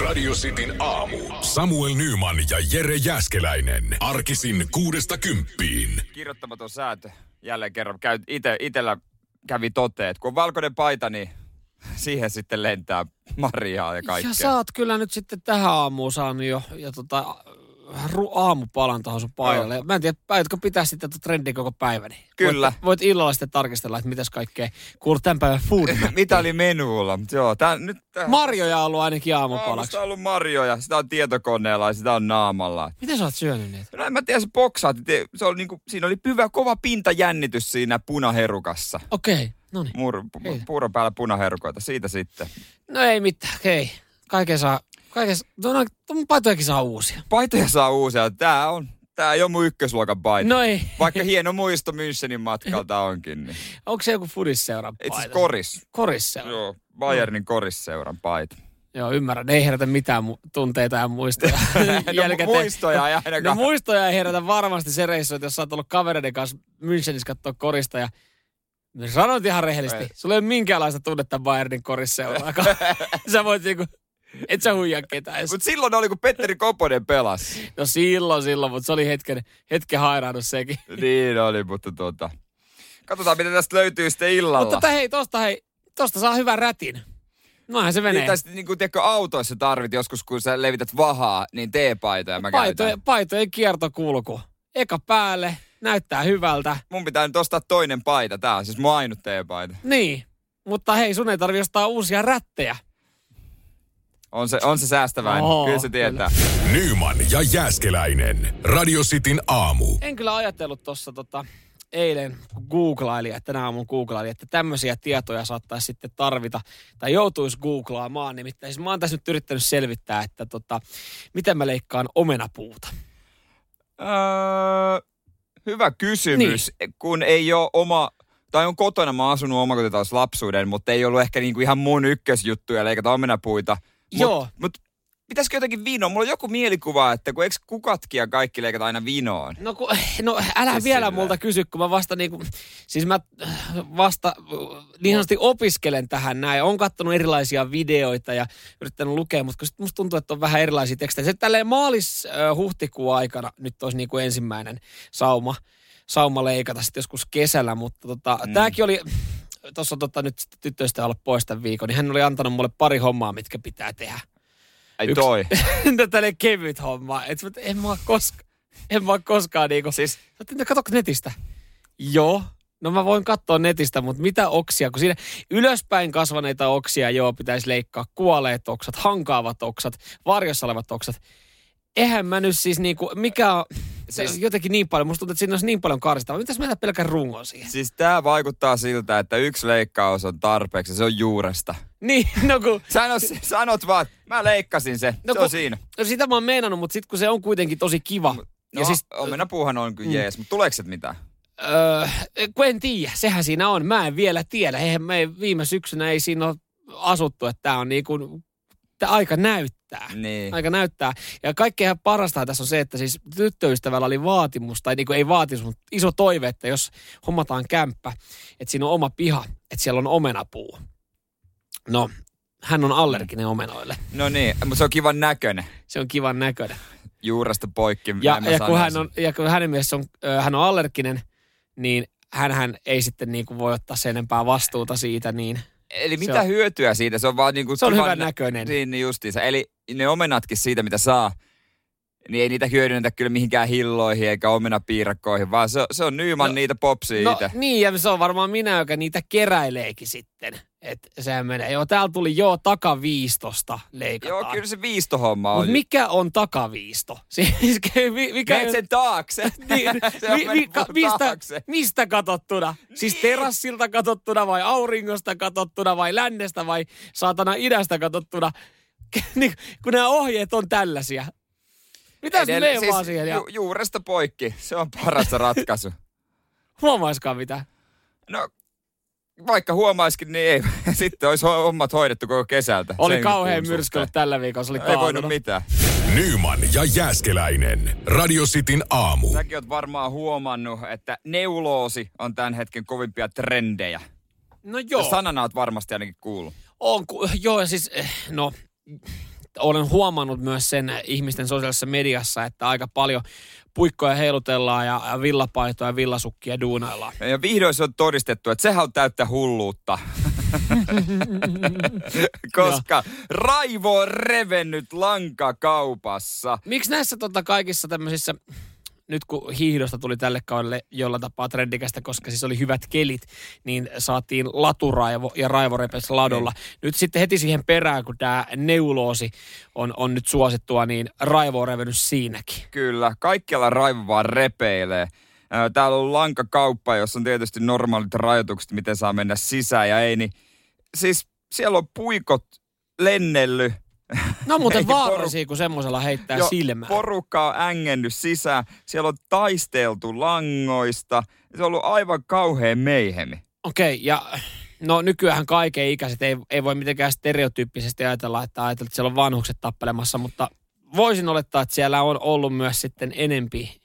Radio Cityn aamu. Samuel Nyman ja Jere Jäskeläinen. Arkisin kuudesta kymppiin. Kirjoittamaton säätö. Jälleen kerran käy ite, itellä kävi toteen, että kun on valkoinen paita, niin siihen sitten lentää Mariaa ja kaikkea. Ja sä oot kyllä nyt sitten tähän aamuun saanut jo ja tota, ru- aamupalan tuohon sun paikalle. Ja Mä en tiedä, aiotko pitää sitten tuota trendiä koko päiväni? Kyllä. Voit, voit illalla sitten tarkistella, että mitäs kaikkea kuuluu tämän päivän food Mitä oli menulla? Mutta Joo, tää, nyt tää, Marjoja on ollut ainakin aamupalaksi. Aamusta on ollut marjoja, sitä on tietokoneella ja sitä on naamalla. Miten sä oot syönyt niitä? No en mä tiedä, se boksaat. Se oli niinku, siinä oli pyvä, kova pintajännitys siinä punaherukassa. Okei, okay, no niin. Mur, pu, puuron päällä punaherukoita, siitä sitten. No ei mitään. Okay. Kaiken saa, kaiken, no, no, paitojakin saa uusia. Paitoja saa uusia. Tää on, tää ei ole mun ykkösluokan paita. No ei. Vaikka hieno muisto Münchenin matkalta onkin. Niin. Onko se joku fudisseuran Itse paita? asiassa koris. Korisseura. Joo. Bayernin korisseuran paita. Joo, ymmärrän. Ei herätä mitään mu- tunteita ja muistoja. no, Jälkikäteen. muistoja ei No ainakaan. muistoja ei herätä varmasti se reissu, että jos sä oot ollut kavereiden kanssa Münchenissä katsoa korista ja sanon ihan rehellisesti, Ei. sulla ei ole minkäänlaista tunnetta Bayernin korisseuraa. sä voit niinku, et sä huijaa ketään. Mutta silloin oli, kun Petteri Koponen pelasi. No silloin, silloin, mutta se oli hetken, hetken hairahdus sekin. niin oli, mutta tuota... Katsotaan, mitä tästä löytyy sitten illalla. Mutta tota, hei, tosta, hei, tosta saa hyvän rätin. Noinhan se menee. Niin, tai sitten niin kuin, tiedätkö, autoissa tarvit joskus, kun sä levität vahaa, niin teepaitoja mä paitojen, käytän. paitojen kiertokulku. Eka päälle, näyttää hyvältä. Mun pitää nyt ostaa toinen paita. Tää on siis mun ainut teepaita. Niin, mutta hei, sun ei tarvi ostaa uusia rättejä. On se, on se säästäväinen. Oo, kyllä se tietää. Nyman ja Jäskeläinen. Radio Cityn aamu. En kyllä ajatellut tuossa tota, eilen, kun googlailin, että tänä aamun googlailin, että tämmöisiä tietoja saattaisi sitten tarvita, tai joutuisi googlaamaan. Nimittäin siis mä oon tässä nyt yrittänyt selvittää, että tota, miten mä leikkaan omenapuuta. Öö, hyvä kysymys, niin. kun ei ole oma, tai on kotona, mä oon asunut omakotitalossa lapsuuden, mutta ei ollut ehkä niinku ihan mun ykkösjuttuja leikata omenapuita. Joo. Mut pitäisikö jotenkin vinoa? Mulla on joku mielikuva, että kun eikö kukatkia kaikki leikata aina vinoon? No, kun, no älä Siis vielä silleen. multa kysy, kun mä vasta niinku, siis mä vasta niin sanotusti opiskelen tähän näin. Olen katsonut erilaisia videoita ja yrittänyt lukea, mutta kun sit musta tuntuu, että on vähän erilaisia tekstejä. Se tälleen maalis-huhtikuun aikana nyt olisi niinku ensimmäinen sauma, sauma leikata sitten joskus kesällä, mutta tota, mm. tämäkin oli, tuossa tota, nyt sitten tyttöistä olla pois tämän viikon, niin hän oli antanut mulle pari hommaa, mitkä pitää tehdä. Ai Yksi- toi. Tällainen kevyt homma. Et, mä- en mä koska, en mä koskaan niinku... Siis Sitten katsotko netistä? Joo. No mä voin katsoa netistä, mutta mitä oksia? Kun siinä ylöspäin kasvaneita oksia, joo, pitäisi leikkaa kuolleet oksat, hankaavat oksat, varjossa olevat oksat. Eihän mä nyt siis niinku, mikä on, se Siis- on jotenkin niin paljon, musta tuntuu, että siinä olisi niin paljon karsittavaa. Mitäs mä pelkän rungon siihen? Siis tää vaikuttaa siltä, että yksi leikkaus on tarpeeksi, se on juuresta. Niin, no kun, Sano, sanot vaan, mä leikkasin se, No se on kun- siinä. no sitä mä oon meinannut, mutta sitten kun se on kuitenkin tosi kiva. No ja siis, omenapuuhan on kyllä Mm. jees, mutta tuleeko se mitään? Öö, kun en tiedä, sehän siinä on. Mä en vielä tiedä. Eihän me viime syksynä ei siinä ole asuttu, että tämä on niin kuin, tää aika näyttää. Niin. Aika näyttää. Ja kaikkein parasta tässä on se, että siis tyttöystävällä oli vaatimus, tai niin kuin ei vaatimus, mutta iso toive, että jos hommataan kämppä, että siinä on oma piha, että siellä on omenapuu. No, hän on allerginen omenoille. No niin, mutta se on kivan näköinen. Se on kivan näköinen. Juuresta poikki. Ja, ja, kun hän on, ja kun hänen mielessä on, hän on allerginen, niin hän ei sitten niin kuin voi ottaa sen enempää vastuuta siitä, niin Eli se mitä on- hyötyä siitä? Se on vaan niinku se on hyvän näköinen. Niin, niin justiinsa. Eli ne omenatkin siitä, mitä saa, niin ei niitä hyödynnetä kyllä mihinkään hilloihin eikä omenapiirakkoihin, vaan se, se on Nyman No, niitä popsia No niin, ja se on varmaan minä, joka niitä keräileekin sitten. Että sehän menee. Joo, täällä tuli joo takaviistosta leikataan. Joo, kyllä se viistohomma on. Mutta mikä on takaviisto? Siis, mi- mikä Menet sen taakse. niin, se on mi, mi, ka, mistä, taakse. mistä katsottuna? Siis terassilta katsottuna vai auringosta katsottuna vai lännestä vai saatana idästä katsottuna? Niin, kun nämä ohjeet on tällaisia. Mitä se Edell- menee vaan siihen? Ja ju, juuresta poikki, se on paras ratkaisu. huomaiskaan mitä. No, vaikka huomaiskin, niin ei. Sitten olisi ho- hommat hoidettu koko kesältä. Oli Sen kauhean kuun myrsky suhteen. ollut tällä viikolla. Se oli Ei voinut mitään. Nyman ja Jääskeläinen. Radio Cityn aamu. Säkin oot varmaan huomannut, että neuloosi on tämän hetken kovimpia trendejä. No Joo. joo. Sanana oot varmasti ainakin kuullut. On, ku, joo, ja siis, eh, no, olen huomannut myös sen ihmisten sosiaalisessa mediassa, että aika paljon puikkoja heilutellaan ja, ja villapaitoja ja villasukkia duunaillaan. Ja vihdoin se on todistettu, että sehän on täyttä hulluutta. Koska raivo on revennyt lankakaupassa. Miksi näissä tota, kaikissa tämmöisissä nyt kun hiihdosta tuli tälle kaudelle jolla tapaa trendikästä, koska siis oli hyvät kelit, niin saatiin laturaivo ja raivo repesi ladolla. Niin. Nyt sitten heti siihen perään, kun tämä neuloosi on, on nyt suosittua, niin raivo on revennyt siinäkin. Kyllä, kaikkialla raivo vaan repeilee. Täällä on lankakauppa, jossa on tietysti normaalit rajoitukset, miten saa mennä sisään ja ei, niin siis siellä on puikot lennellyt No muuten vaarallisia, kun semmoisella heittää jo, silmää. Porukka on ängennyt sisään. Siellä on taisteltu langoista. Se on ollut aivan kauhean meihemi. Okei, okay, ja no nykyään kaiken ikäiset ei, ei voi mitenkään stereotyyppisesti ajatella, että ajatella, että siellä on vanhukset tappelemassa, mutta voisin olettaa, että siellä on ollut myös sitten enempi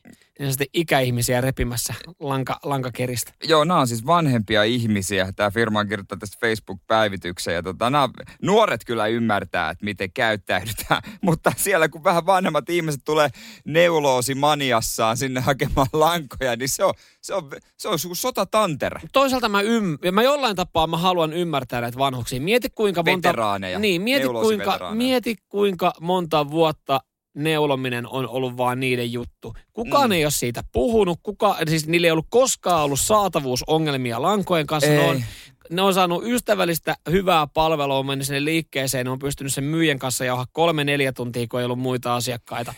sitten ikäihmisiä repimässä lanka, lankakeristä. Joo, nämä on siis vanhempia ihmisiä. Tämä firma on kirjoittanut tästä Facebook-päivitykseen. Ja tota, nämä, nuoret kyllä ymmärtää, että miten käyttäydytään. Mutta siellä kun vähän vanhemmat ihmiset tulee neuloosimaniassaan sinne hakemaan lankoja, niin se on, se on, se on sotatantere. Toisaalta mä, ym, mä jollain tapaa mä haluan ymmärtää näitä vanhuksia. Mieti kuinka monta... Veteraaneja. Niin, mieti kuinka, mieti kuinka monta vuotta neulominen on ollut vaan niiden juttu. Kukaan mm. ei ole siitä puhunut, kuka, siis niillä ei ollut koskaan ollut saatavuusongelmia lankojen kanssa. Ei. Ne on, ne on saanut ystävällistä, hyvää palvelua, mennyt sinne liikkeeseen, ne on pystynyt sen myyjän kanssa jauhaa kolme-neljä tuntia, kun ei ollut muita asiakkaita.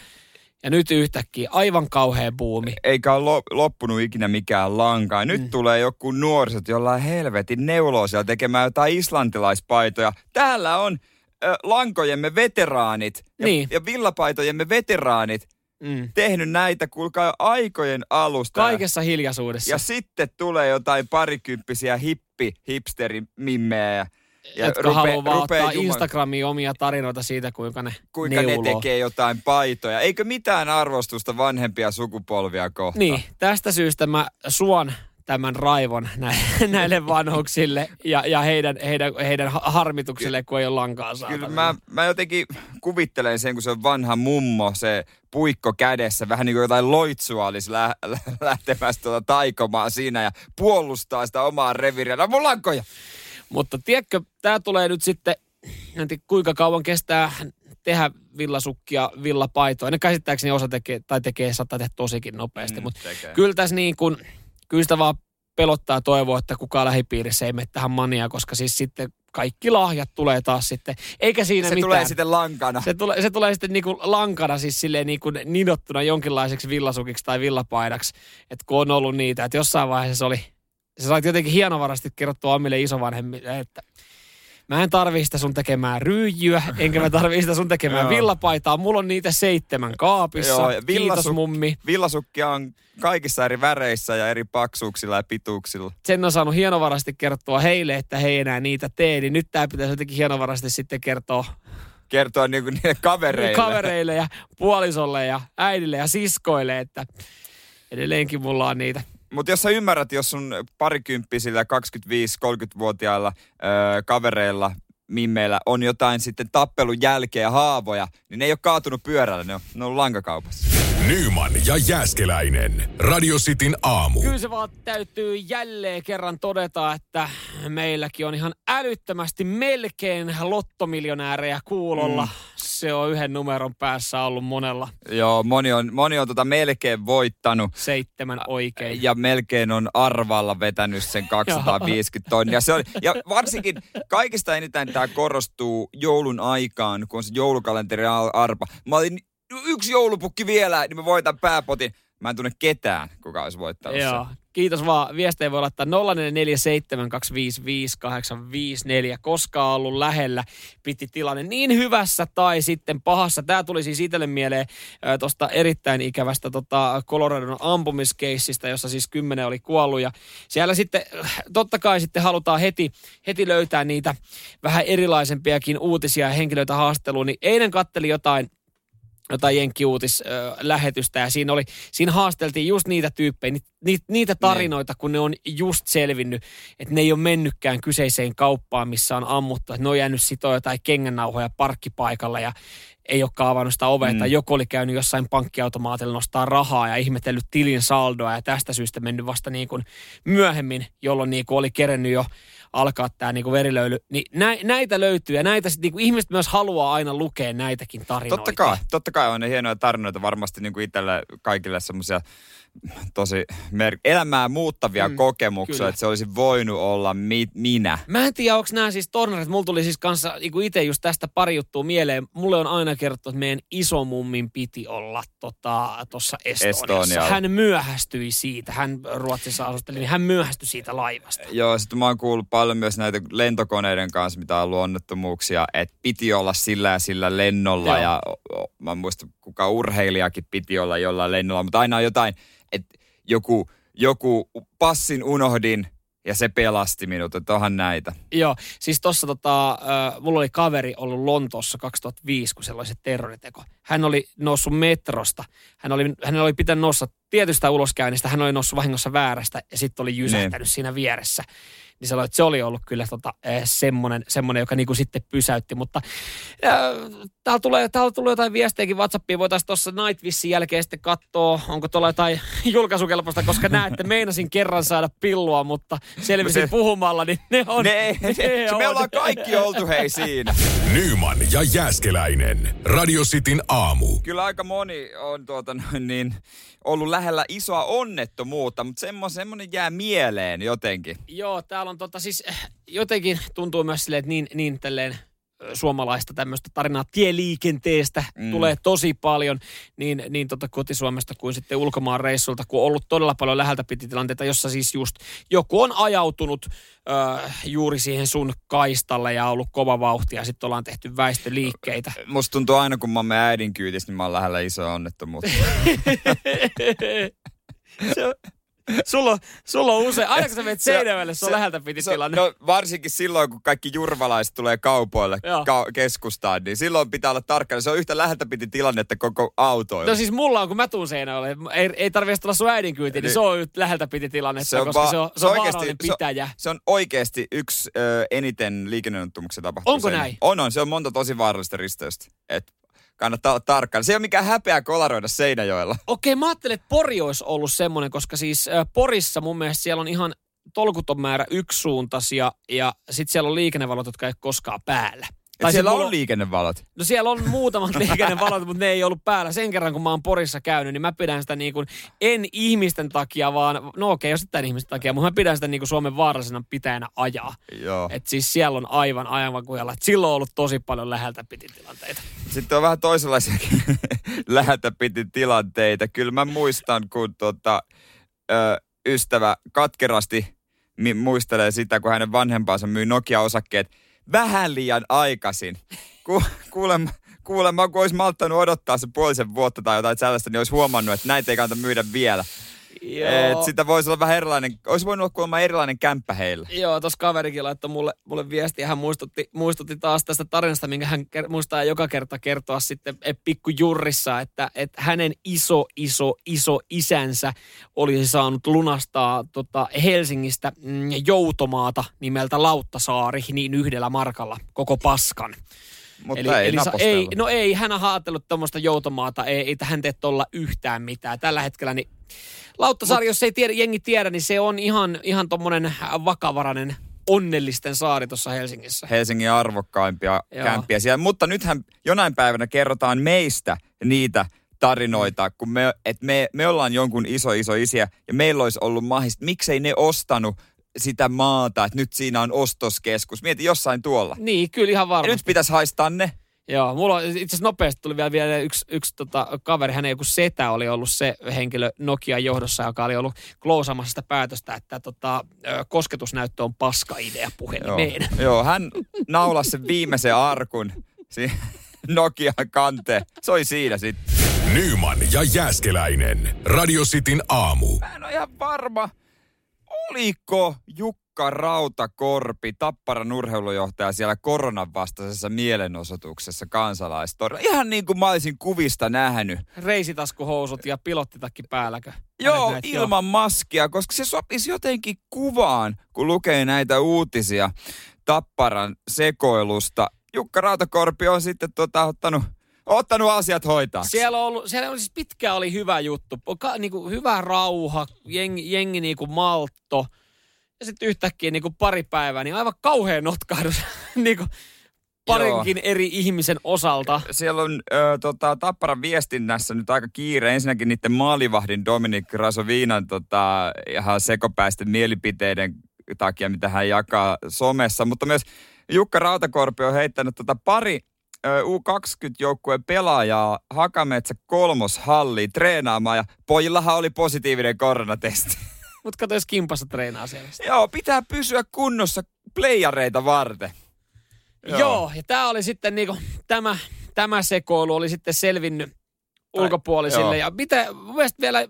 Ja nyt yhtäkkiä aivan kauhea buumi. Eikä ole loppunut ikinä mikään lankaa. Nyt mm. tulee joku nuoriset jollain helvetin neuloosia tekemään jotain islantilaispaitoja. Täällä on ö, lankojemme veteraanit ja, niin. ja villapaitojemme veteraanit mm. tehnyt näitä, kuulkaa aikojen alusta. Kaikessa hiljaisuudessa. Ja sitten tulee jotain parikymppisiä hippi, hipsterimimmejä. Ja jotka rupe, haluaa ottaa juman... Instagramiin omia tarinoita siitä, kuinka ne Kuinka neuloo. ne tekee jotain paitoja. Eikö mitään arvostusta vanhempia sukupolvia kohtaan? Niin, tästä syystä mä suon tämän raivon näille vanhuksille ja, ja heidän, heidän, heidän harmituksille, kun ei ole lankaa saatavilla. Kyllä mä, mä jotenkin kuvittelen sen, kun se on vanha mummo, se puikko kädessä, vähän niin kuin jotain loitsua olisi lä- lähtemässä tuota taikomaan siinä ja puolustaa sitä omaa reviiriä. No mun lankoja! Mutta tiedätkö, tämä tulee nyt sitten, en tiedä kuinka kauan kestää tehdä villasukkia, villapaitoja. Ne käsittääkseni osa tekee, tai tekee, saattaa tehdä tosikin nopeasti, mm, mutta kyllä tässä niin kuin, kyllä sitä vaan pelottaa toivoa, että kukaan lähipiirissä ei mene tähän mania, koska siis sitten kaikki lahjat tulee taas sitten. Eikä siinä se mitään. tulee sitten lankana. Se tulee, se tulee sitten niinku lankana, siis silleen niinku nidottuna jonkinlaiseksi villasukiksi tai villapaidaksi. Että kun on ollut niitä, että jossain vaiheessa se oli, se sait jotenkin hienovarasti kerrottua omille isovanhemmille, että Mä en tarvii sitä sun tekemään ryijyä, enkä mä tarvii sitä sun tekemään villapaitaa. Mulla on niitä seitsemän kaapissa. Joo, villasuk- Kiitos mummi. Villasukkia on kaikissa eri väreissä ja eri paksuuksilla ja pituuksilla. Sen on saanut hienovarasti kertoa heille, että he ei enää niitä tee, niin nyt tää pitäisi jotenkin hienovarasti sitten kertoa kertoa niin kuin niille kavereille. Kavereille ja puolisolle ja äidille ja siskoille, että edelleenkin mulla on niitä mutta jos sä ymmärrät, jos sun parikymppisillä 25-30-vuotiailla öö, kavereilla mimmeillä on jotain sitten tappelun jälkeä ja haavoja, niin ne ei ole kaatunut pyörällä, ne on, ne on lankakaupassa. Nyman ja Jääskeläinen. Radio Cityn aamu. Kyllä se vaan täytyy jälleen kerran todeta, että meilläkin on ihan älyttömästi melkein lottomiljonäärejä kuulolla. Mm se on yhden numeron päässä ollut monella. Joo, moni on, moni on tota melkein voittanut. Seitsemän oikein. Ja melkein on arvalla vetänyt sen 250 tonnia. Se on, ja varsinkin kaikista eniten tämä korostuu joulun aikaan, kun on se joulukalenteri arpa. Mä olin yksi joulupukki vielä, niin mä voitan pääpotin. Mä en tunne ketään, kuka olisi voittanut Joo. Kiitos vaan. Viestejä voi laittaa 0447255854. Koska on ollut lähellä, piti tilanne niin hyvässä tai sitten pahassa. Tämä tuli siis itselle mieleen tuosta erittäin ikävästä tota, Coloradon ampumiskeissistä, jossa siis kymmenen oli kuollut. Ja siellä sitten totta kai sitten halutaan heti, heti löytää niitä vähän erilaisempiakin uutisia ja henkilöitä haasteluun. Niin eilen katteli jotain jotain jenkkiuutis lähetystä ja siinä, oli, siinä haasteltiin just niitä tyyppejä, niitä niitä, niitä tarinoita, kun ne on just selvinnyt, että ne ei ole mennytkään kyseiseen kauppaan, missä on ammuttu, että ne on jäänyt sitoa jotain kengännauhoja parkkipaikalla ja ei olekaan avannut sitä ovea, mm. tai joku oli käynyt jossain pankkiautomaatilla nostaa rahaa ja ihmetellyt tilin saldoa ja tästä syystä mennyt vasta niin kuin myöhemmin, jolloin niin kuin oli kerennyt jo alkaa tämä niinku verilöyly. Niin nä, näitä löytyy ja näitä sit, niinku ihmiset myös haluaa aina lukea näitäkin tarinoita. Totta kai, totta kai on ne hienoja tarinoita varmasti niinku itselle kaikille semmoisia tosi mer- elämää muuttavia mm, kokemuksia, kyllä. että se olisi voinut olla mi- minä. Mä en tiedä, onko nämä siis tornarit. Mulla tuli siis kanssa itse just tästä pari juttua mieleen. Mulle on aina kerrottu, että meidän isomummin piti olla tuossa tota, Estoniassa. Estonia. Hän myöhästyi siitä. Hän Ruotsissa asusteli, niin hän myöhästyi siitä laivasta. Joo, sitten mä oon kuullut paljon myös näitä lentokoneiden kanssa, mitä on ollut onnettomuuksia, että piti olla sillä ja sillä lennolla. Joo. Ja mä muistan, kuka urheilijakin piti olla jollain lennolla, mutta aina on jotain että joku, joku passin unohdin ja se pelasti minut, että onhan näitä. Joo, siis tossa tota, äh, mulla oli kaveri ollut Lontoossa 2005, kun siellä oli se terroriteko. Hän oli noussut metrosta. Hän oli, hän oli pitänyt noussa tietystä uloskäynnistä. Hän oli noussut vahingossa väärästä ja sitten oli jysähtänyt niin. siinä vieressä niin sanoi, että se oli ollut kyllä tota, eh, semmoinen, semmoinen, joka niinku sitten pysäytti. Mutta äh, täällä, tulee, täällä tulee jotain viestejäkin WhatsAppiin. Voitaisiin tuossa Nightwishin jälkeen sitten katsoa, onko tuolla jotain julkaisukelpoista, koska näette, meinasin kerran saada pillua, mutta selvisin se, puhumalla, niin ne on. Ne, ne, ne on. Me ollaan kaikki oltu hei siinä. Nyman ja Jääskeläinen. Radio Cityn aamu. Kyllä aika moni on tuota, niin, ollut lähellä isoa onnettomuutta, mutta semmoinen jää mieleen jotenkin. Joo, täällä on tota siis eh, jotenkin tuntuu myös silleen, että niin, niin tälleen suomalaista tämmöistä tarinaa tieliikenteestä mm. tulee tosi paljon, niin, niin tota kotisuomesta kuin sitten ulkomaan reissulta, kun on ollut todella paljon läheltä piti tilanteita, jossa siis just joku on ajautunut ö, juuri siihen sun kaistalle ja ollut kova vauhti ja sitten ollaan tehty väistöliikkeitä. Musta tuntuu aina, kun mä oon äidin niin mä oon lähellä isoa onnettomuutta. se, sulla, sulla on usein, aina kun sä menet Seinäjoelle, se on läheltä piti se, tilanne. No varsinkin silloin, kun kaikki jurvalaiset tulee kaupoille ka- keskustaan, niin silloin pitää olla tarkkana. Se on yhtä läheltä piti tilannetta koko autoilla. No siis mulla on, kun mä tuun Seinäjoelle, ei, ei tarvitse olla sun äidin kyytiin, niin, niin se on läheltä piti tilannetta, se on koska va- se on, se on, oikeasti, pitäjä. Se on, se on oikeasti yksi ö, eniten liikenneonnettomuuksia tapahtuu. Onko näin? On, on. Se on monta tosi vaarallista risteystä. Et kannattaa olla tarkkana. Se ei ole mikään häpeä kolaroida Seinäjoella. Okei, mä ajattelin, että Pori olisi ollut semmoinen, koska siis Porissa mun mielestä siellä on ihan tolkuton määrä yksisuuntaisia ja sitten siellä on liikennevalot, jotka ei koskaan päällä. Tai siellä on, liikennevalot? No siellä on muutamat liikennevalot, mutta ne ei ollut päällä. Sen kerran, kun mä oon Porissa käynyt, niin mä pidän sitä niin kuin, en ihmisten takia, vaan, no okei, okay, osittain ihmisten takia, mutta mä pidän sitä niin kuin Suomen vaarallisena pitäjänä ajaa. Joo. Et siis siellä on aivan aivan kujalla. Et silloin on ollut tosi paljon läheltä piti tilanteita. Sitten on vähän toisenlaisia läheltä piti tilanteita. Kyllä mä muistan, kun tota, ö, ystävä katkerasti muistelee sitä, kun hänen vanhempansa myi Nokia-osakkeet vähän liian aikaisin. Ku, kuulemma, kuulemma, kun olisi malttanut odottaa se puolisen vuotta tai jotain sellaista, niin olisi huomannut, että näitä ei kannata myydä vielä. Et sitä voisi olla vähän erilainen, olisi voinut olla kuulemma erilainen kämppä heillä. Joo, tuossa kaverikin laittoi mulle, mulle viestiä, hän muistutti, muistutti taas tästä tarinasta, minkä hän muistaa joka kerta kertoa sitten e, pikkujurrissa, että, että hänen iso, iso, iso isänsä olisi saanut lunastaa tota Helsingistä mm, joutomaata nimeltä Lauttasaari niin yhdellä markalla koko paskan. Mutta eli, ei, eli ei, no ei, hän on ajatellut tuommoista joutomaata, ei, ei tähän tee tuolla yhtään mitään. Tällä hetkellä niin Lauttasaari, jos ei tiedä, jengi tiedä, niin se on ihan, ihan tuommoinen vakavarainen onnellisten saari tuossa Helsingissä. Helsingin arvokkaimpia Joo. kämpiä siellä. Mutta nythän jonain päivänä kerrotaan meistä niitä tarinoita, kun me, et me, me ollaan jonkun iso iso isiä ja meillä olisi ollut mahista. Miksei ne ostanut sitä maata, että nyt siinä on ostoskeskus. Mieti jossain tuolla. Niin, kyllä ihan varmasti. Ja nyt pitäisi haistaa ne. Joo, mulla itse asiassa nopeasti tuli vielä, vielä yksi, yksi tota, kaveri, hänen joku setä oli ollut se henkilö Nokia johdossa, joka oli ollut klousaamassa sitä päätöstä, että tota, kosketusnäyttö on paska idea puhelimeen. Joo, joo, hän naulasi sen viimeisen arkun Nokian kanteen. Se oli siinä sitten. Nyman ja Jääskeläinen. Radio Cityn aamu. Mä en ole ihan varma, oliko Jukka Rautakorpi, Tapparan urheilujohtaja siellä koronan vastaisessa mielenosoituksessa kansalaistorilla. Ihan niin kuin mä olisin kuvista nähnyt. Reisitaskuhousut ja pilottitakki päälläkö? Joo, Näet, ilman maskia, koska se sopisi jotenkin kuvaan, kun lukee näitä uutisia Tapparan sekoilusta. Jukka Rautakorpi on sitten tota, ottanut, ottanut asiat hoitaa. Siellä, on ollut, siellä oli siis pitkään oli hyvä juttu. Ka, niin kuin hyvä rauha, jengi, jengi niin kuin maltto. Ja sitten yhtäkkiä niin kuin pari päivää, niin aivan kauhean notkahdus niin kuin parinkin Joo. eri ihmisen osalta. Siellä on ö, tota, Tapparan viestinnässä nyt aika kiire. Ensinnäkin niiden maalivahdin Dominik Rasoviinan tota, ihan sekopäisten mielipiteiden takia, mitä hän jakaa somessa. Mutta myös Jukka Rautakorpi on heittänyt tota pari U20-joukkueen pelaajaa Hakametsä kolmoshalliin treenaamaan ja pojillahan oli positiivinen koronatesti. Mutta kato, jos kimpassa treenaa siellä. Joo, pitää pysyä kunnossa playareita varten. Joo, Joo ja tämä oli sitten niinku, tämä, tämä sekoilu oli sitten selvinnyt ulkopuolisille. Ai, ja mitä, mielestäni vielä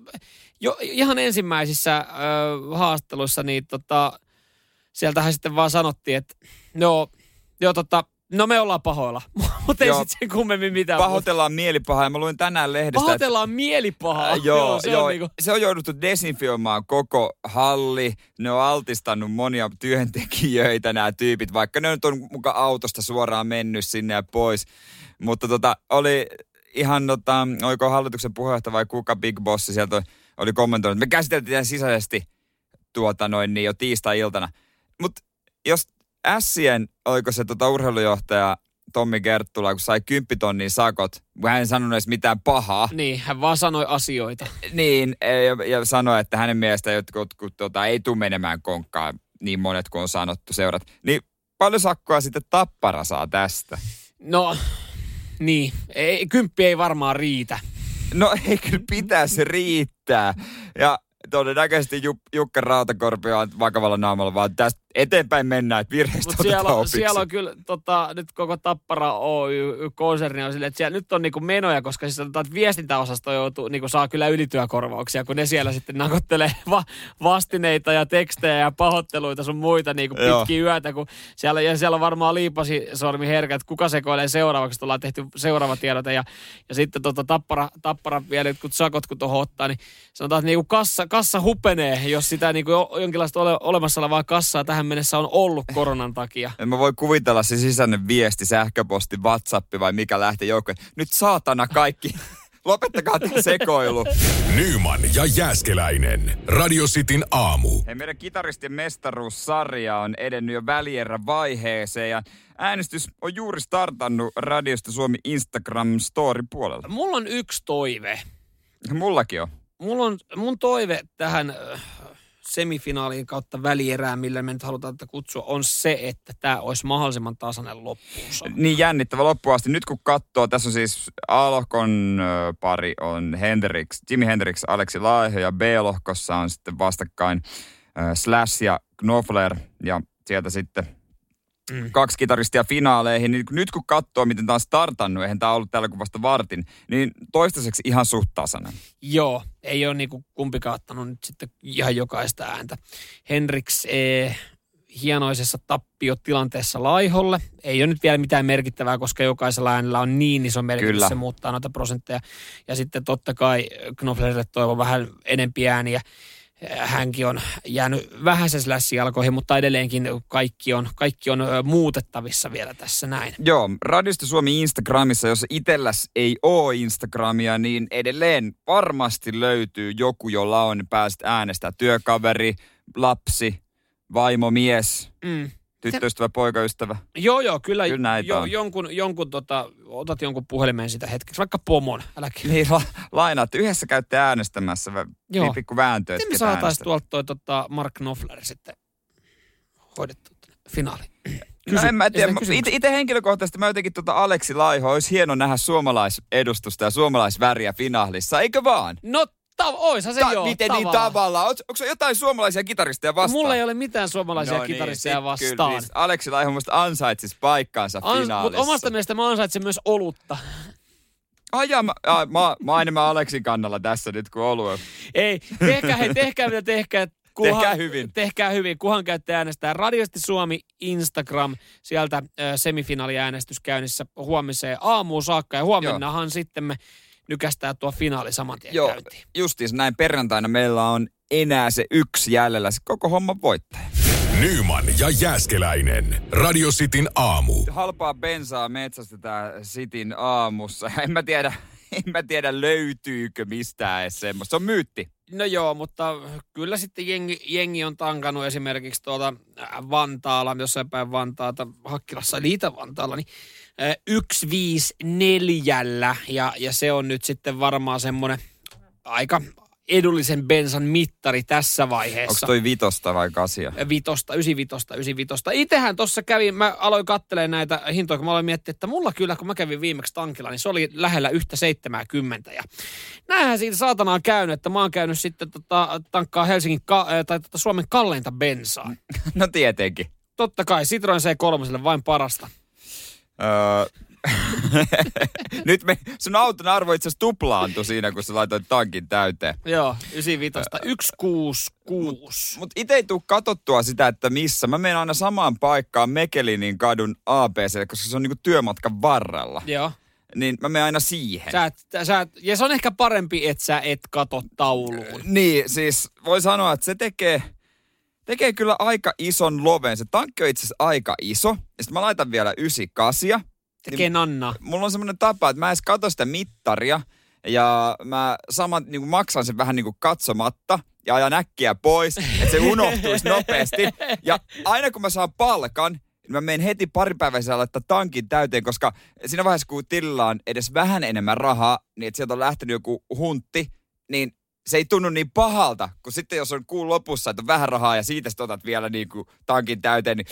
jo, ihan ensimmäisissä ö, haastatteluissa, niin tota, sieltähän sitten vaan sanottiin, että no, joo, tota, No me ollaan pahoilla, mutta ei sitten sen kummemmin mitään. Pahoitellaan mielipahaa ja mä luin tänään lehdestä. Pahoitellaan että... mielipahaa. Äh, joo, joo, se, joo on niinku... se on jouduttu desinfioimaan koko halli. Ne on altistanut monia työntekijöitä nämä tyypit, vaikka ne nyt on mukaan autosta suoraan mennyt sinne ja pois. Mutta tota, oli ihan, tota, oliko hallituksen puheenjohtaja vai kuka Big Boss sieltä oli kommentoinut, me käsiteltiin sisäisesti tuota noin niin jo tiistai-iltana. Mutta jos Ässien, oliko se tota urheilujohtaja Tommi Gerttula, kun sai kymppitonnin sakot, kun hän ei sanonut edes mitään pahaa. Niin, hän vaan sanoi asioita. Niin, ja, ja sanoi, että hänen mielestä jotkut kun, tota, ei tule menemään konkkaan niin monet kuin on sanottu seurat. Niin paljon sakkoa sitten Tappara saa tästä? No, niin. Ei, kymppi ei varmaan riitä. No ei kyllä pitäisi riittää. Ja todennäköisesti Jukka Rautakorpi on vakavalla naamalla, vaan tästä eteenpäin mennään, että virheistä Mut siellä, on, siellä on kyllä tota, nyt koko Tappara Oy-konserni on silleen, että siellä nyt on niinku menoja, koska siis sanotaan, että viestintäosasto joutuu, niinku saa kyllä ylityökorvauksia, kun ne siellä sitten nakottelee va- vastineita ja tekstejä ja pahoitteluita sun muita niinku pitkin yötä, kun siellä, ja siellä on varmaan liipasi sormi herkä, että kuka sekoilee seuraavaksi, ollaan tehty seuraava tiedote ja, ja sitten tota, Tappara, Tappara vielä kun sakot kun tuohon ottaa, niin sanotaan, että niinku kassa, kassa hupenee, jos sitä niinku jonkinlaista ole, olemassa olevaa kassaa tähän mennessä on ollut koronan takia. En mä voi kuvitella se sisäinen viesti, sähköposti, WhatsApp vai mikä lähti joukkoon. Nyt saatana kaikki. Lopettakaa tämä sekoilu. Nyman ja Jääskeläinen. Radio Cityn aamu. Hei, meidän kitaristien mestaruussarja on edennyt jo välierä vaiheeseen ja äänestys on juuri startannut Radiosta Suomi Instagram story puolella. Mulla on yksi toive. Mullakin on. Mulla on mun toive tähän semifinaaliin kautta välierää, millä me nyt halutaan että kutsua, on se, että tämä olisi mahdollisimman tasainen loppuun. Niin jännittävä loppuun asti. Nyt kun katsoo, tässä on siis A-lohkon pari on Hendrix, Jimi Hendrix, Aleksi Laiho ja B-lohkossa on sitten vastakkain Slash ja Knofler ja sieltä sitten mm. kaksi kitaristia finaaleihin, niin nyt kun katsoo, miten tämä on startannut, eihän tämä ollut täällä kuin vasta vartin, niin toistaiseksi ihan suht tasainen. Joo, ei ole niinku kumpikaan ottanut nyt sitten ihan jokaista ääntä. Henriks ee, hienoisessa tappiotilanteessa Laiholle. Ei ole nyt vielä mitään merkittävää, koska jokaisella äänellä on niin iso merkitys, Kyllä. se muuttaa noita prosentteja. Ja sitten totta kai Knoflerille toivon vähän enempi ääniä hänkin on jäänyt vähäisen jalkoihin, mutta edelleenkin kaikki on, kaikki on muutettavissa vielä tässä näin. Joo, Radiosta Suomi Instagramissa, jos itselläs ei ole Instagramia, niin edelleen varmasti löytyy joku, jolla on päästä äänestä työkaveri, lapsi, vaimo, mies. Mm. Tyttöystävä, poikaystävä. Joo, joo, kyllä, kyllä näitä jo, on. jonkun, jonkun tota, otat jonkun puhelimeen sitä hetkeksi, vaikka pomon, äläkin. Niin, la, lainaat, yhdessä käytte äänestämässä, joo. niin pikku vääntö, että me saataisiin tuolta toi tota Mark Knopfler sitten hoidettu finaaliin. No Kysy, no en mä tiedä. Itse henkilökohtaisesti mä jotenkin tuota Aleksi Laiho, olisi hieno nähdä suomalaisedustusta ja suomalaisväriä finaalissa, eikö vaan? No Ta- oishan se Ta- joo, Miten niin tavallaan? Onko, onko jotain suomalaisia kitaristeja vastaan? Mulla ei ole mitään suomalaisia no niin, kitaristeja vastaan. Kyllä, siis Aleksi Laiho musta ansaitsisi paikkaansa Ans, finaalissa. omasta mielestä mä ansaitsen myös olutta. Ai ja, mä, mä, mä, mä enemmän Aleksin kannalla tässä nyt kuin olue. Ei, tehkää, hei, tehkää mitä tehkää. Tehkää hyvin. Tehkää hyvin, kunhan käytte äänestää. Radiosti Suomi, Instagram, sieltä äh, semifinaaliäänestys käynnissä huomiseen aamuun saakka. Ja huomennahan sitten me nykästää tuo finaali saman tien Joo, käyntiin. justiinsa näin perjantaina meillä on enää se yksi jäljellä, se koko homma voittaja. Nyman ja Jääskeläinen. Radio Cityn aamu. Halpaa bensaa metsästetään Sitin aamussa. En mä tiedä, en mä tiedä löytyykö mistään edes semmoista. Se on myytti. No joo, mutta kyllä sitten jengi, jengi on tankannut esimerkiksi tuolta äh, Vantaalla, jossain päin Vantaata, Hakkilassa, eli Itä-Vantaalla, niin äh, 154 ja, ja se on nyt sitten varmaan semmoinen aika edullisen bensan mittari tässä Onko vaiheessa. toi vitosta vai kasia? Vitosta, 95, 95. Itsehän tuossa kävin, mä aloin katselemaan näitä hintoja, kun mä aloin miettiä, että mulla kyllä, kun mä kävin viimeksi tankilla, niin se oli lähellä yhtä 70. Ja näinhän siitä saatana on käynyt, että mä oon käynyt sitten tota, tankkaa Helsingin, ka- äh, tai tota Suomen kalleinta bensaa. No tietenkin. Totta kai, Citroen C3 vain parasta. Öö, Nyt me, sun auton arvo itse asiassa tuplaantui siinä, kun sä laitoit tankin täyteen. Joo, 95, 166. Mutta itse ei tule katsottua sitä, että missä. Mä menen aina samaan paikkaan Mekelinin kadun ABC, koska se on niinku työmatkan varrella. Joo. Niin mä menen aina siihen. Sä et, sä et, ja se on ehkä parempi, että sä et kato tauluun. Niin, siis voi sanoa, että se tekee, tekee kyllä aika ison loven. Se tankki on itse asiassa aika iso. Ja sitten mä laitan vielä 98. Tekee nanna. Mulla on semmoinen tapa, että mä edes katso sitä mittaria. Ja mä saman niin kuin maksan sen vähän niin kuin katsomatta ja ajan äkkiä pois, että se unohtuisi nopeasti. Ja aina kun mä saan palkan, niin mä menen heti pari päivää sisällä laittaa tankin täyteen, koska siinä vaiheessa kun tilillä on edes vähän enemmän rahaa, niin että sieltä on lähtenyt joku huntti, niin se ei tunnu niin pahalta, kun sitten jos on kuun lopussa, että on vähän rahaa ja siitä sitten otat vielä niin kuin tankin täyteen, niin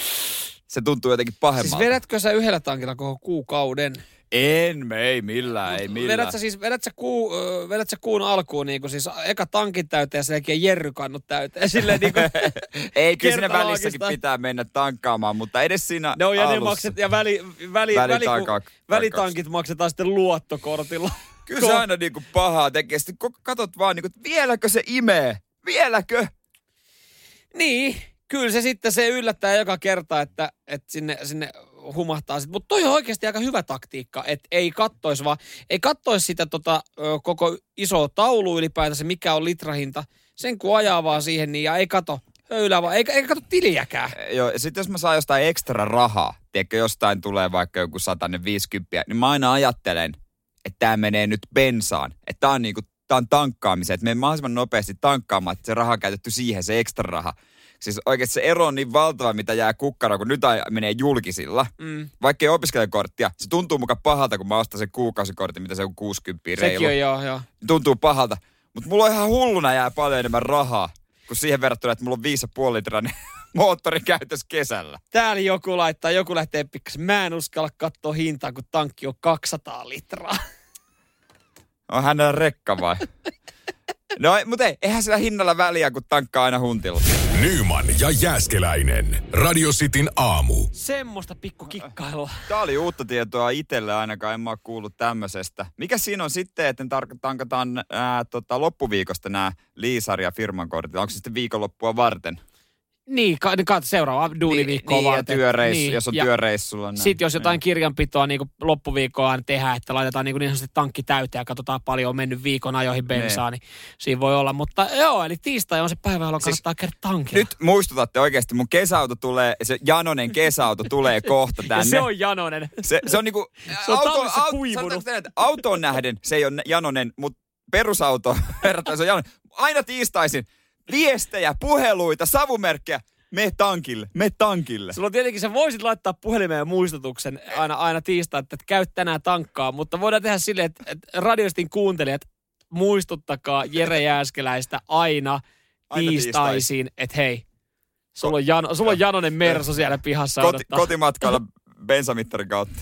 se tuntuu jotenkin pahemmalta. Siis vedätkö sä yhdellä tankilla koko kuukauden? En, me ei millään, ei millään. Vedät sä siis, vedät sä, kuu, vedät sä kuun alkuun niin kuin siis eka tankin täyteen ja sen jälkeen jerrykannut täyteen. Silleen niin kuin, Ei, kyllä siinä välissäkin pitää mennä tankkaamaan, mutta edes siinä Ne on ja ne alussa. makset, ja väli, väli, väli, Välitanka- väli, välitankit maksetaan sitten luottokortilla. Kyllä se aina niinku pahaa tekee. Sitten katot vaan, niinku, että vieläkö se imee? Vieläkö? Niin, kyllä se sitten se yllättää joka kerta, että, että sinne, sinne humahtaa. Mutta toi on oikeasti aika hyvä taktiikka, että ei kattois vaan, ei kattois sitä tota, koko iso taulu ylipäätänsä, mikä on litrahinta. Sen kun ajaa vaan siihen, niin ja ei kato höylää vaan, eikä, eikä kato tiliäkään. Joo, ja sitten jos mä saan jostain ekstra rahaa, tiedätkö, jostain tulee vaikka joku 150, niin mä aina ajattelen, että tämä menee nyt bensaan. Että tämä on niinku, tää on tankkaamiseen, että menen mahdollisimman nopeasti tankkaamaan, että se raha on käytetty siihen, se ekstra raha. Siis oikeasti se ero on niin valtava, mitä jää kukkaroon, kun nyt menee julkisilla. Mm. Vaikka ei opiskelijakorttia, se tuntuu muka pahalta, kun mä ostan sen kuukausikortin, mitä se on 60 reilu. Sekin on joo, joo. Tuntuu pahalta. Mutta mulla on ihan hulluna jää paljon enemmän rahaa, kuin siihen verrattuna, että mulla on 5,5 litrainen moottori käytössä kesällä. Täällä joku laittaa, joku lähtee pikkasen. Mä en uskalla katsoa hintaa, kun tankki on 200 litraa. On hänellä rekka vai? No, mutta ei, eihän sillä hinnalla väliä, kun tankkaa aina huntilla. Nyman ja Jääskeläinen. Radio Cityn aamu. Semmoista pikku kikkailua. Tää oli uutta tietoa itselle ainakaan, en mä oo kuullut tämmöisestä. Mikä siinä on sitten, että tar- tankataan ää, tota, loppuviikosta nämä Liisari ja firman kortit? Onko se sitten viikonloppua varten? Niin, ka, niin kat, seuraava duuniviikkoa niin, ja varten. työreissu, niin, jos on ja työreissulla. näin. Sitten jos jotain Niin. kirjanpitoa niin loppuviikkoa tehdään, että laitetaan niin, niin sanotusti tankki täyteen ja katsotaan paljon on mennyt viikon ajoihin bensaa, niin siinä voi olla. Mutta joo, eli tiistai on se päivä, jolloin Siis kannattaa käydä tankilla. Nyt muistutatte oikeasti, mun kesäauto tulee, se Janonen kesäauto tulee kohta ja tänne. se on Janonen. Se, se on niinku... Se on talvessa kuivunut. sanotaanko näin, että autoon nähden se ei ole Janonen, mutta perusauto verrattuna se on Janonen. Aina tiistaisin viestejä, puheluita, savumerkkejä. Me tankille, me tankille. Sulla on tietenkin, sä voisit laittaa puhelimeen muistutuksen aina, aina tiistai, että käy tänään tankkaa, mutta voidaan tehdä silleen, että, että radiostin kuuntelijat muistuttakaa Jere Jääskeläistä aina, Aina tiistaisin, että hei, sulla on, Jano, sulla on Janonen Merso siellä pihassa Koti, odottaa. kotimatkalla bensamittarin kautta.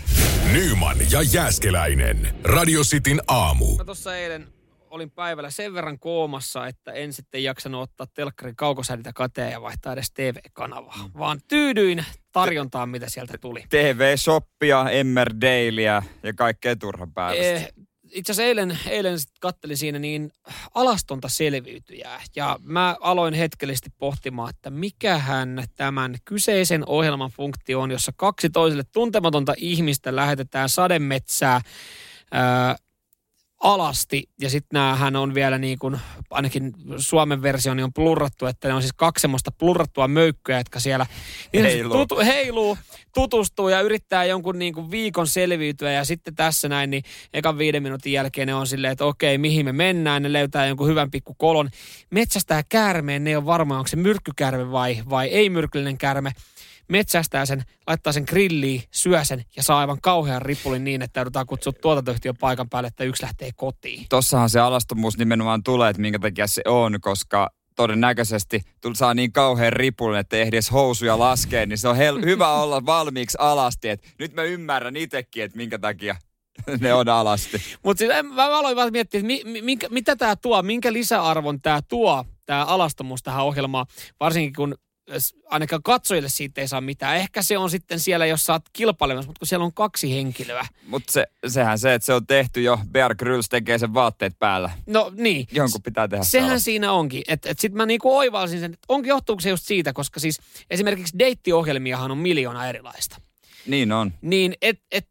Nyman ja Jääskeläinen. Radio Cityn aamu. Mä tuossa eilen olin päivällä sen verran koomassa, että en sitten jaksanut ottaa telkkarin kaukosäädintä kateen ja vaihtaa edes TV-kanavaa, Mm. vaan tyydyin tarjontaan, mitä sieltä tuli. TV-shoppia, Emmerdaleä ja kaikkea turhan päälle. Eh, itse asiassa eilen, eilen sit kattelin siinä niin alastonta selviytyjää. Ja mä aloin hetkellisesti pohtimaan, että mikähän tämän kyseisen ohjelman funktio on, jossa kaksi toiselle tuntematonta ihmistä lähetetään sademetsää ää, alasti. Ja sitten näähän on vielä niin kuin, ainakin Suomen versio niin on plurrattu, että ne on siis kaksi semmoista plurrattua möykkyä, jotka siellä Heiluu. Tutu, heiluu, tutustuu ja yrittää jonkun niin kuin viikon selviytyä. Ja sitten tässä näin, niin ekan viiden minuutin jälkeen ne on silleen, että okei, mihin me mennään. Ne löytää jonkun hyvän pikku kolon. Metsästää käärmeen, ne ei ole varma, onko se myrkkykärme vai, vai ei myrkyllinen kärme metsästää sen, laittaa sen grilliin, syö sen ja saa aivan kauhean ripulin niin, että joudutaan kutsua tuotantoyhtiö paikan päälle, että yksi lähtee kotiin. Tossahan se alastomuus nimenomaan tulee, että minkä takia se on, koska todennäköisesti saa niin kauhean ripulin, että ei edes housuja laskee, niin se on hel- hyvä olla valmiiksi alasti. Et nyt mä ymmärrän itsekin, että minkä takia ne on alasti. Mutta siis mä aloin vaan miettiä, että mi, mi, mitä tämä tuo, minkä lisäarvon tämä tuo, tämä alastomuus tähän ohjelmaan, varsinkin kun ainakaan katsojille siitä ei saa mitään. Ehkä se on sitten siellä, jos oot kilpailemassa, mutta kun siellä on kaksi henkilöä. Mutta se, sehän se, että se on tehty jo, Bear Grylls tekee sen vaatteet päällä. No niin. Jonkun pitää tehdä se Sehän alasti. siinä onkin. Että et sitten mä niinku oivalsin sen, että onkin johtuuko se just siitä, koska siis esimerkiksi deittiohjelmiahan on miljoona erilaista. Niin on. Niin et, et,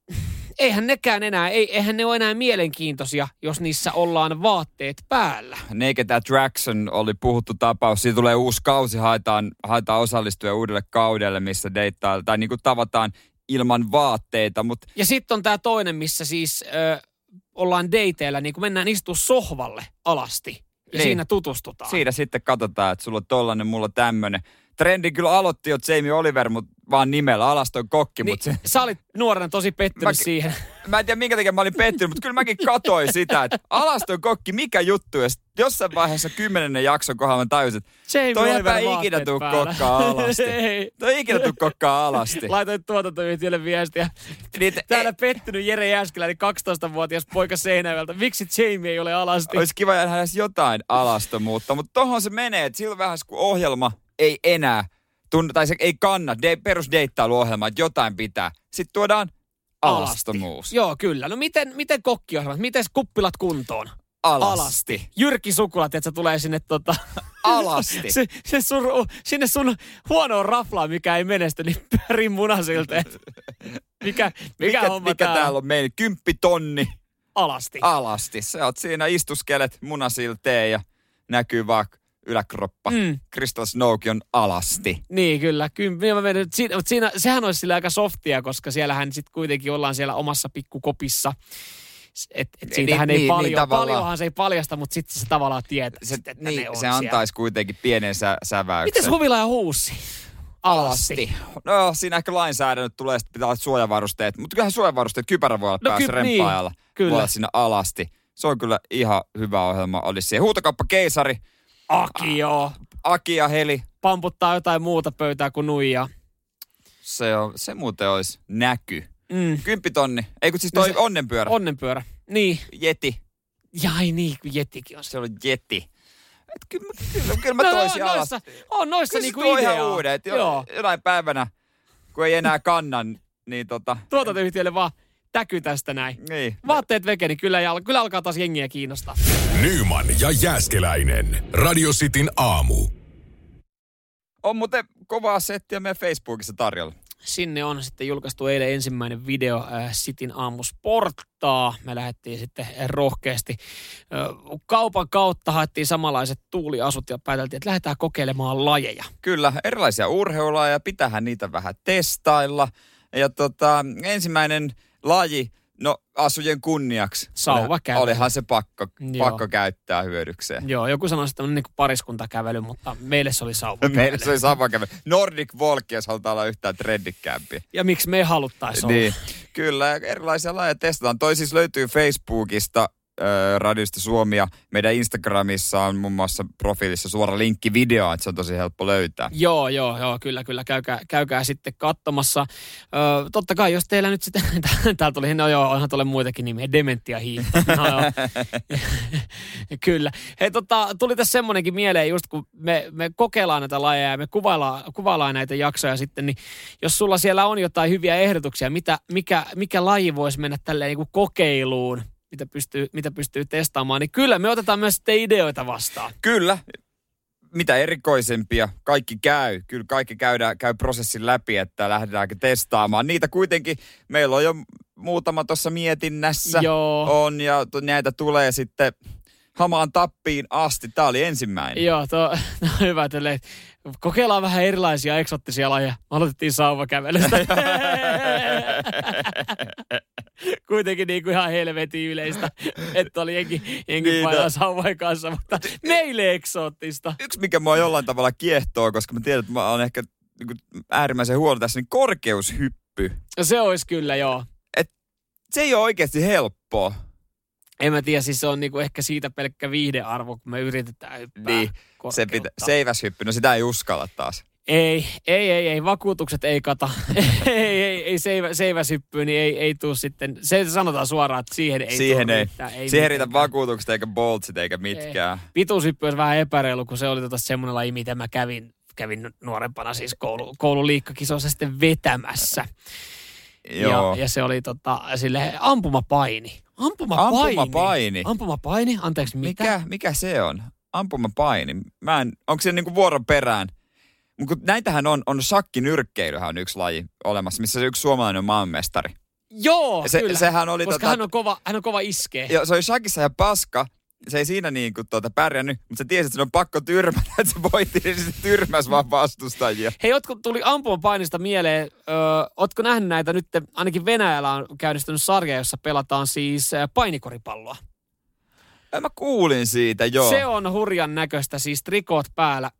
eihän nekään enää, ei, eihän ne ole enää mielenkiintoisia, jos niissä ollaan vaatteet päällä. Naked Attraction oli puhuttu tapaus. Siitä tulee uusi kausi, haetaan, haetaan osallistuja uudelle kaudelle, missä deittaa, tai niin kuin tavataan ilman vaatteita, mutta Ja sitten on tämä toinen, missä siis ö, ollaan dateilla, niin kun mennään istua sohvalle alasti. Ja Niin. siinä tutustutaan. siinä sitten katsotaan, että sulla on tollanen, mulla on tämmönen. Trendi kyllä aloitti jo Jamie Oliver, mutta vaan nimellä, alaston kokki, niin, mutta se, Sä olit nuorena tosi pettynyt Mä- siihen. mä en tiedä minkä takia mä olin pettynyt, mutta kyllä mäkin katoin sitä, että alaston kokki, mikä juttu, ja jossain vaiheessa kymmenennen jakson kohdalla mä tajusin, että Jamie Toi Oliver eipä ikinä tuu kokkaa alasti. ei. toi ei ikinä tuu kokkaa alasti. Laitoin tuotantoyhtiölle viestiä. Niin, Täällä pettynyt Jere Jääskeläinen, 12-vuotias poika Seinäjältä. Miksi Jamie ei ole alasti? Olisi kiva edes jotain alastomuutta, mutta tohon se menee, että silloin vähän kun ohjelma ei enää, tunnu, tai se ei kanna, de, perusdeittailuohjelma, että jotain pitää. Sitten tuodaan alastomuus. Joo, kyllä. No miten, miten kokkiohjelmat? Miten kuppilat kuntoon? Alasti. Jyrki Sukulat, että se tulee sinne tota... Alasti. se, se sun, sinne sun huonoon raflaan, mikä ei menesty, niin pyörii munasilteet. Mikä, mikä, mikä, homma mikä tää täällä on meillä? Kymppitonni Alasti. alasti. Sä oot siinä istuskelet munasilteen ja näkyy vaan yläkroppa. Mm. Crystal Snoke on alasti. Niin, kyllä. kyllä mä menen, siinä, mutta siinä, sehän olisi sillä aika softia, koska siellähän sitten kuitenkin ollaan siellä omassa pikkukopissa. Et, et Niin, siitähän ei niin, paljon, niin, paljonhan se ei paljasta, mutta sitten se tavallaan tietää, Se, sit, että niin, ne on se siellä. antaisi kuitenkin pienen sä, säväyksen. Mites Huvila ja Huussi? Alasti. No siinä ehkä lainsäädännöt tulee, että pitää olla suojavarusteet. Mutta kyllähän suojavarusteet, kypärä voi olla No päässä ky- rempaajalla. niin, kyllä. Voi olla siinä alasti. Se on kyllä ihan hyvä ohjelma. Olisi siihen huutokauppa keisari, Aki joo. Aki ja Heli. Pamputtaa jotain muuta pöytää kuin nuijaa. Se, on, se muuten olisi näky. Mm. Kymppitonni. Ei kun siis No toi se- onnenpyörä. Onnenpyörä. Niin. Jeti. Jai niin, kun Jettikin on se. On jeti. Et kyllä, mä- kyllä, kyllä mä No, toisin no, alas. noissa, on noissa Kyllä se niinku tuo ihan ideaa. uuden. jo- Joo. Jonain päivänä, kun ei enää kannan, niin tota... Tuotantoyhtiölle vaan täky tästä näin. Niin. Vaatteet veke, niin kyllä, kyllä alkaa taas jengiä kiinnostaa. Nyman ja Jääskeläinen. Radio Cityn aamu. On muuten kovaa settiä meidän Facebookissa tarjolla. Sinne on sitten julkaistu eilen ensimmäinen video äh, Sitin aamusporttaa. Me lähdettiin sitten rohkeasti äh, kaupan kautta, haettiin samanlaiset tuuliasut ja pääteltiin, että lähdetään kokeilemaan lajeja. Kyllä, erilaisia urheilulajeja, pitähän niitä vähän testailla. Ja tota, ensimmäinen laji, no asujen kunniaksi. Sauvakävely. Olihan se pakko, Joo. pakko käyttää hyödykseen. Joo, joku sanoi, että on niin pariskuntakävely, mutta meille se oli sauvakävely. Meillä se oli sauvakävely. Nordic Walk, jos halutaan olla yhtään trendikkäämpiä. Ja miksi me ei haluttaisi olla? Niin, kyllä, erilaisia lajeja testataan. Toi siis löytyy Facebookista, Radiosta Suomia. Meidän Instagramissa on muun muassa profiilissa suora linkki videoon, että se on tosi helppo löytää. Joo, joo, joo, kyllä, kyllä. Käykää, käykää sitten katsomassa. Ö, totta kai, jos teillä nyt sitten, täällä tuli, no joo, onhan tuolle muitakin nimiä, dementia hiihto. No kyllä. Hei, tota, tuli tässä semmoinenkin mieleen, just kun me, me kokeillaan näitä lajeja ja me kuvaillaan, kuvaillaan näitä jaksoja sitten, niin jos sulla siellä on jotain hyviä ehdotuksia, mitä, mikä, mikä laji voisi mennä tälleen niin kuin kokeiluun, mitä pystyy, mitä pystyy testaamaan, niin kyllä me otetaan myös sitten ideoita vastaan. Kyllä, mitä erikoisempia, kaikki käy. Kyllä kaikki käydään, käy prosessin läpi, että lähdetäänkö testaamaan. Niitä kuitenkin, meillä on jo muutama tuossa mietinnässä Joo. on ja to- näitä tulee sitten hamaan tappiin asti. Tämä oli ensimmäinen. Joo, tuo, no hyvä. Tälleen. Kokeillaan vähän erilaisia eksottisia lajeja. Aloitettiin sauvakävelystä. Kuitenkin niin kuin ihan helvetin yleistä, että oli jengi, jengi Niin, painaa no. sauvojen kanssa, mutta meille eksoottista. Yksi, mikä mua jollain tavalla kiehtoo, koska mä tiedän, että mä olen ehkä niin kuin äärimmäisen huono tässä, niin korkeushyppy. Se olisi kyllä, joo. Se ei ole oikeasti helppoa. En mä tiedä, siis se on niinku ehkä siitä pelkkä viihdearvo, kun me yritetään hyppää Niin, Se korkeutta. pitä, seiväshyppy, no sitä ei uskalla taas. Ei, ei, ei, ei, vakuutukset ei kata. ei, ei, ei seivä, seiväsyppyy, niin ei, ei tuu sitten, se sanotaan suoraan, että siihen ei Siihen ei. riittää, ei Siihen ei riitä vakuutukset eikä boltsit eikä mitkään. Pituushyppy olisi vähän epäreilu, kun se oli tota semmoinen laji, mitä mä kävin, kävin nuorempana siis koulu, koululiikkakisoissa sitten vetämässä. Joo. Ja, ja, se oli tota, sille ampumapaini. Ampumapaini. Ampumapaini. Ampumapaini, anteeksi, mitä? Mikä, mikä se on? Ampumapaini. Mä en, onko se niinku vuoron perään? Mut kun näitähän on, on shakkinyrkkeilyhän on yksi laji olemassa, missä se yksi suomalainen on maanmestari. Joo, Se- kyllä. sehän oli Koska tota- hän, on kova, hän on kova iskee. Ja se oli shakissa ja paska. Se ei siinä niin kuin tuota pärjännyt, mutta se tiesi, että se on pakko tyrmätä, että se voitti, niin se tyrmäs vaan vastustajia. Hei, ootko, tuli ampumapainista mieleen, ö, ootko nähnyt näitä nyt, ainakin Venäjällä on käynnistynyt sarja, jossa pelataan siis painikoripalloa. Mä kuulin siitä, joo. Se on hurjan näköistä, siis trikoot päällä.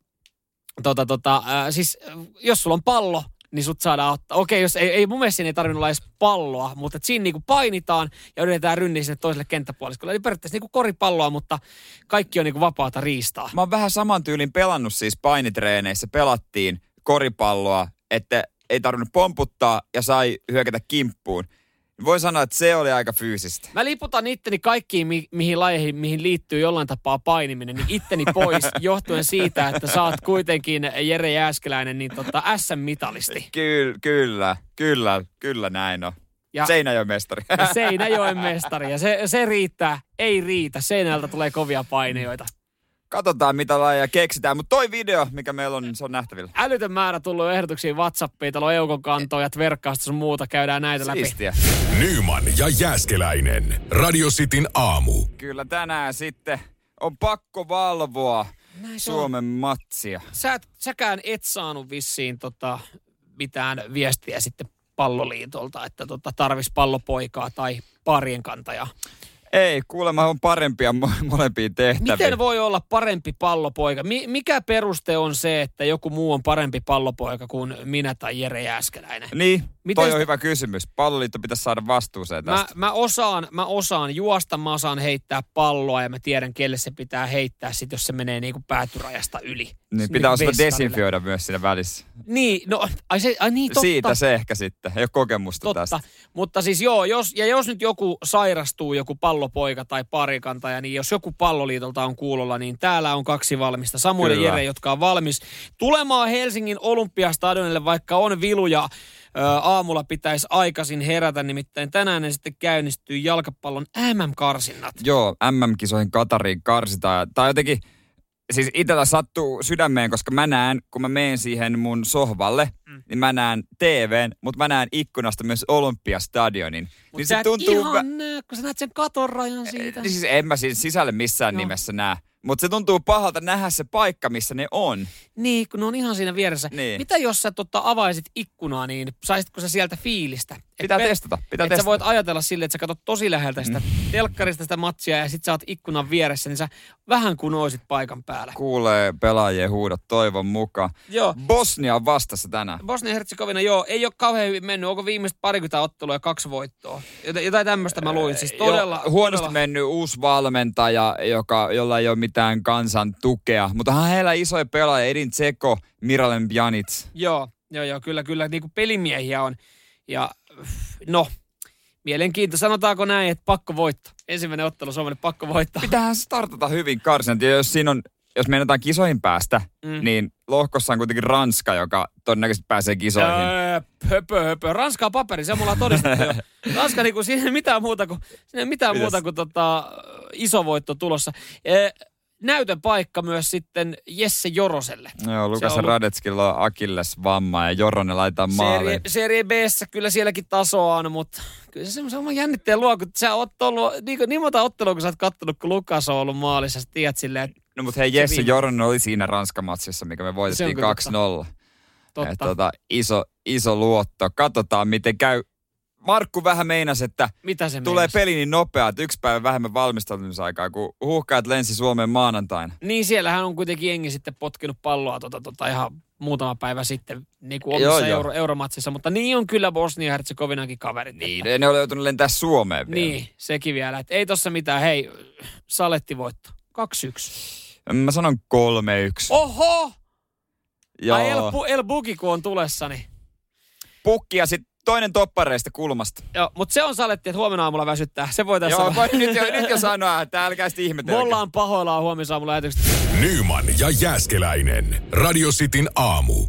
Tota, tota, äh, siis äh, jos sulla on pallo, niin sut saadaan ottaa. Okei, jos ei, ei mun mielestä siinä ei tarvinnut olla edes palloa, mutta siinä niinku painitaan ja yritetään rynniä sinne toiselle kenttäpuoliskolle. Eli periaatteessa niinku koripalloa, mutta kaikki on niinku vapaata riistaa. Mä oon vähän saman tyylin pelannut siis painitreeneissä. Pelattiin koripalloa, että ei tarvinnut pomputtaa ja sai hyökätä kimppuun. Voi sanoa, että se oli aika fyysistä. Mä liputan itteni kaikkiin, mi- mihin lajeihin, mihin liittyy jollain tapaa painiminen, niin itteni pois johtuen siitä, että sä oot kuitenkin Jere Jääskeläinen, niin tota SM-mitalisti. Kyllä, kyllä, kyllä, kyllä näin on. Ja- Ja... Seinäjoen mestari. Ja Seinäjoen mestari. Ja se, se riittää. Ei riitä. Seinältä tulee kovia painijoita. Katsotaan, mitä lajeja keksitään. Mutta toi video, mikä meillä on, niin se on nähtävillä. Älytön määrä tullut ehdotuksia Whatsappiin. Täällä on Eukon kantoja, verkkaasta sun muuta. Käydään näitä läpi. Siistiä. Nyman ja Jääskeläinen. Radio Cityn aamu. Kyllä tänään sitten on pakko valvoa Näin se on. Suomen matsia. Sä et, säkään et saanut vissiin tota, mitään viestiä sitten palloliitolta, että tota, tarvis pallopoikaa tai parien kantajaa. Ei, kuulemma on parempia mo- molempiin tehtäviin. Miten voi olla parempi pallopoika? Mi- mikä peruste on se, että joku muu on parempi pallopoika kuin minä tai Jere Jääskeläinen? Niin, Miten toi on sitä- hyvä kysymys. Palloliitto pitäisi saada vastuuseen Mä, tästä. mä, osaan, mä osaan juosta, mä osaan heittää palloa ja mä tiedän, kelle se pitää heittää sit, jos se menee niinku päätyrajasta yli. niin Niinku pitää osata desinfioida myös siinä välissä. Niin, no, ai, se, ai niin, totta. Siitä se ehkä sitten. Ei ole kokemusta Totta, tästä. mutta siis joo, jos, ja jos nyt joku sairastuu, joku pallopoika tai parikantaja, niin jos joku palloliitolta on kuulolla, niin täällä on kaksi valmista. Samuel ja Kyllä. Jere, jotka on valmis tulemaan Helsingin Olympiastadionille, vaikka on viluja. Aamulla pitäisi aikaisin herätä, nimittäin tänään ne sitten käynnistyy jalkapallon MM-karsinnat. Joo, MM-kisoihin Katariin karsitaan. Tai jotenkin, siis itsellä sattuu sydämeen, koska mä näen, kun mä menen siihen mun sohvalle, mm. niin mä näen TVn, mutta mä näen ikkunasta myös Olympiastadionin. Niin sä se et tuntuu... ihan näe, kun sä näet sen katon rajan siitä. Niin siis en mä siis sisälle missään Joo. nimessä näe. Mutta se tuntuu pahalta nähdä se paikka, missä ne on. Niin, kun ne on ihan siinä vieressä. Niin. Mitä jos sä tota, avaisit ikkunaa, niin saisitko sä sieltä fiilistä? Et Pitää me- testata, pitää sä testata. voit ajatella silleen, että sä katsot tosi läheltä sitä mm. telkkarista sitä matsia ja sit sä oot ikkunan vieressä, niin sä vähän kun oisit paikan päällä. Kuulee pelaajien huudot toivon mukaan. Joo. Bosnia on vastassa tänään. Bosnia-Herzegovina, joo, ei ole kauhean hyvin mennyt. Onko viimeiset parikymmentä ottelua ja kaksi voittoa? Jota- Jotain tämmöistä mä luin. Siis todella... Joo, huonosti todella, mennyt uusi valmentaja, joka, jolla ei ole mitään kansan tukea. Mutta onhan heillä isoja pelaajia, Edin Tseko, Miralem Pjanic. Joo, joo, joo, kyllä, kyllä. Niin kuin pelimiehiä on. Ja no, mielenkiinto. Sanotaanko näin, että pakko voittaa. Ensimmäinen ottelu Suomelle pakko voittaa. Pitäähän startata hyvin karsinat, ja jos siinä on jos meinataan kisoihin päästä, mm. niin lohkossa on kuitenkin Ranska, joka todennäköisesti pääsee kisoihin. Öö, höpö, höpö. Ranska on paperi, se mulla on todistettu jo. Ranska niinku, siinä ei mitään muuta kuin, siinä ei mitään muuta kuin tota, iso voitto tulossa. E, näytön paikka myös sitten Jesse Joroselle. Joo, Lukas ollut... Radetskilla on Akilles vamma ja Joronen laitetaan maaliin. Serie, serie b kyllä sielläkin tasoa on, mutta kyllä se semmoisen jännitteen luo, kun sä oot ollut, niin, niin monta ottelua, kun sä oot kattonut, kun Lukas on ollut maalissa, sä tiedät silleen, että No mutta hei, Jesse Joronen oli siinä Ranskamatsissa, mikä me voitettiin 2-0. Totta. Et, tota, iso, iso luotto. Katsotaan, miten käy. Markku vähän meinasi, että Mitä se tulee peli niin nopea, että yksi päivä vähemmän valmistautumisaikaa, kun huuhkaat lensi Suomeen maanantaina. Niin, siellähän on kuitenkin jengi sitten potkinut palloa tota, tota, ihan muutama päivä sitten niin kuin omissa joo, euro, euromatsissa, mutta niin on kyllä Bosnia-Herzegovinakin kaverit. Niin, että... ne oli joutunut lentää Suomeen vielä. Niin, sekin vielä. Että ei tossa mitään. Hei, Saletti voitto. 2-1. Mä sanon 3-1. Oho! Joo. Ai El, El Buki, kun on tulessa, niin... Pukki ja sitten toinen toppareista kulmasta. Joo, mutta se on saletti, että huomenna aamulla väsyttää. Se voi tässä Joo, voi nyt, jo, nyt jo sanoa, että älkää sitten ihmetellä. Me ollaan pahoillaan huomenna aamulla lähetyksestä. Nyman ja Jääskeläinen. Radio Cityn aamu.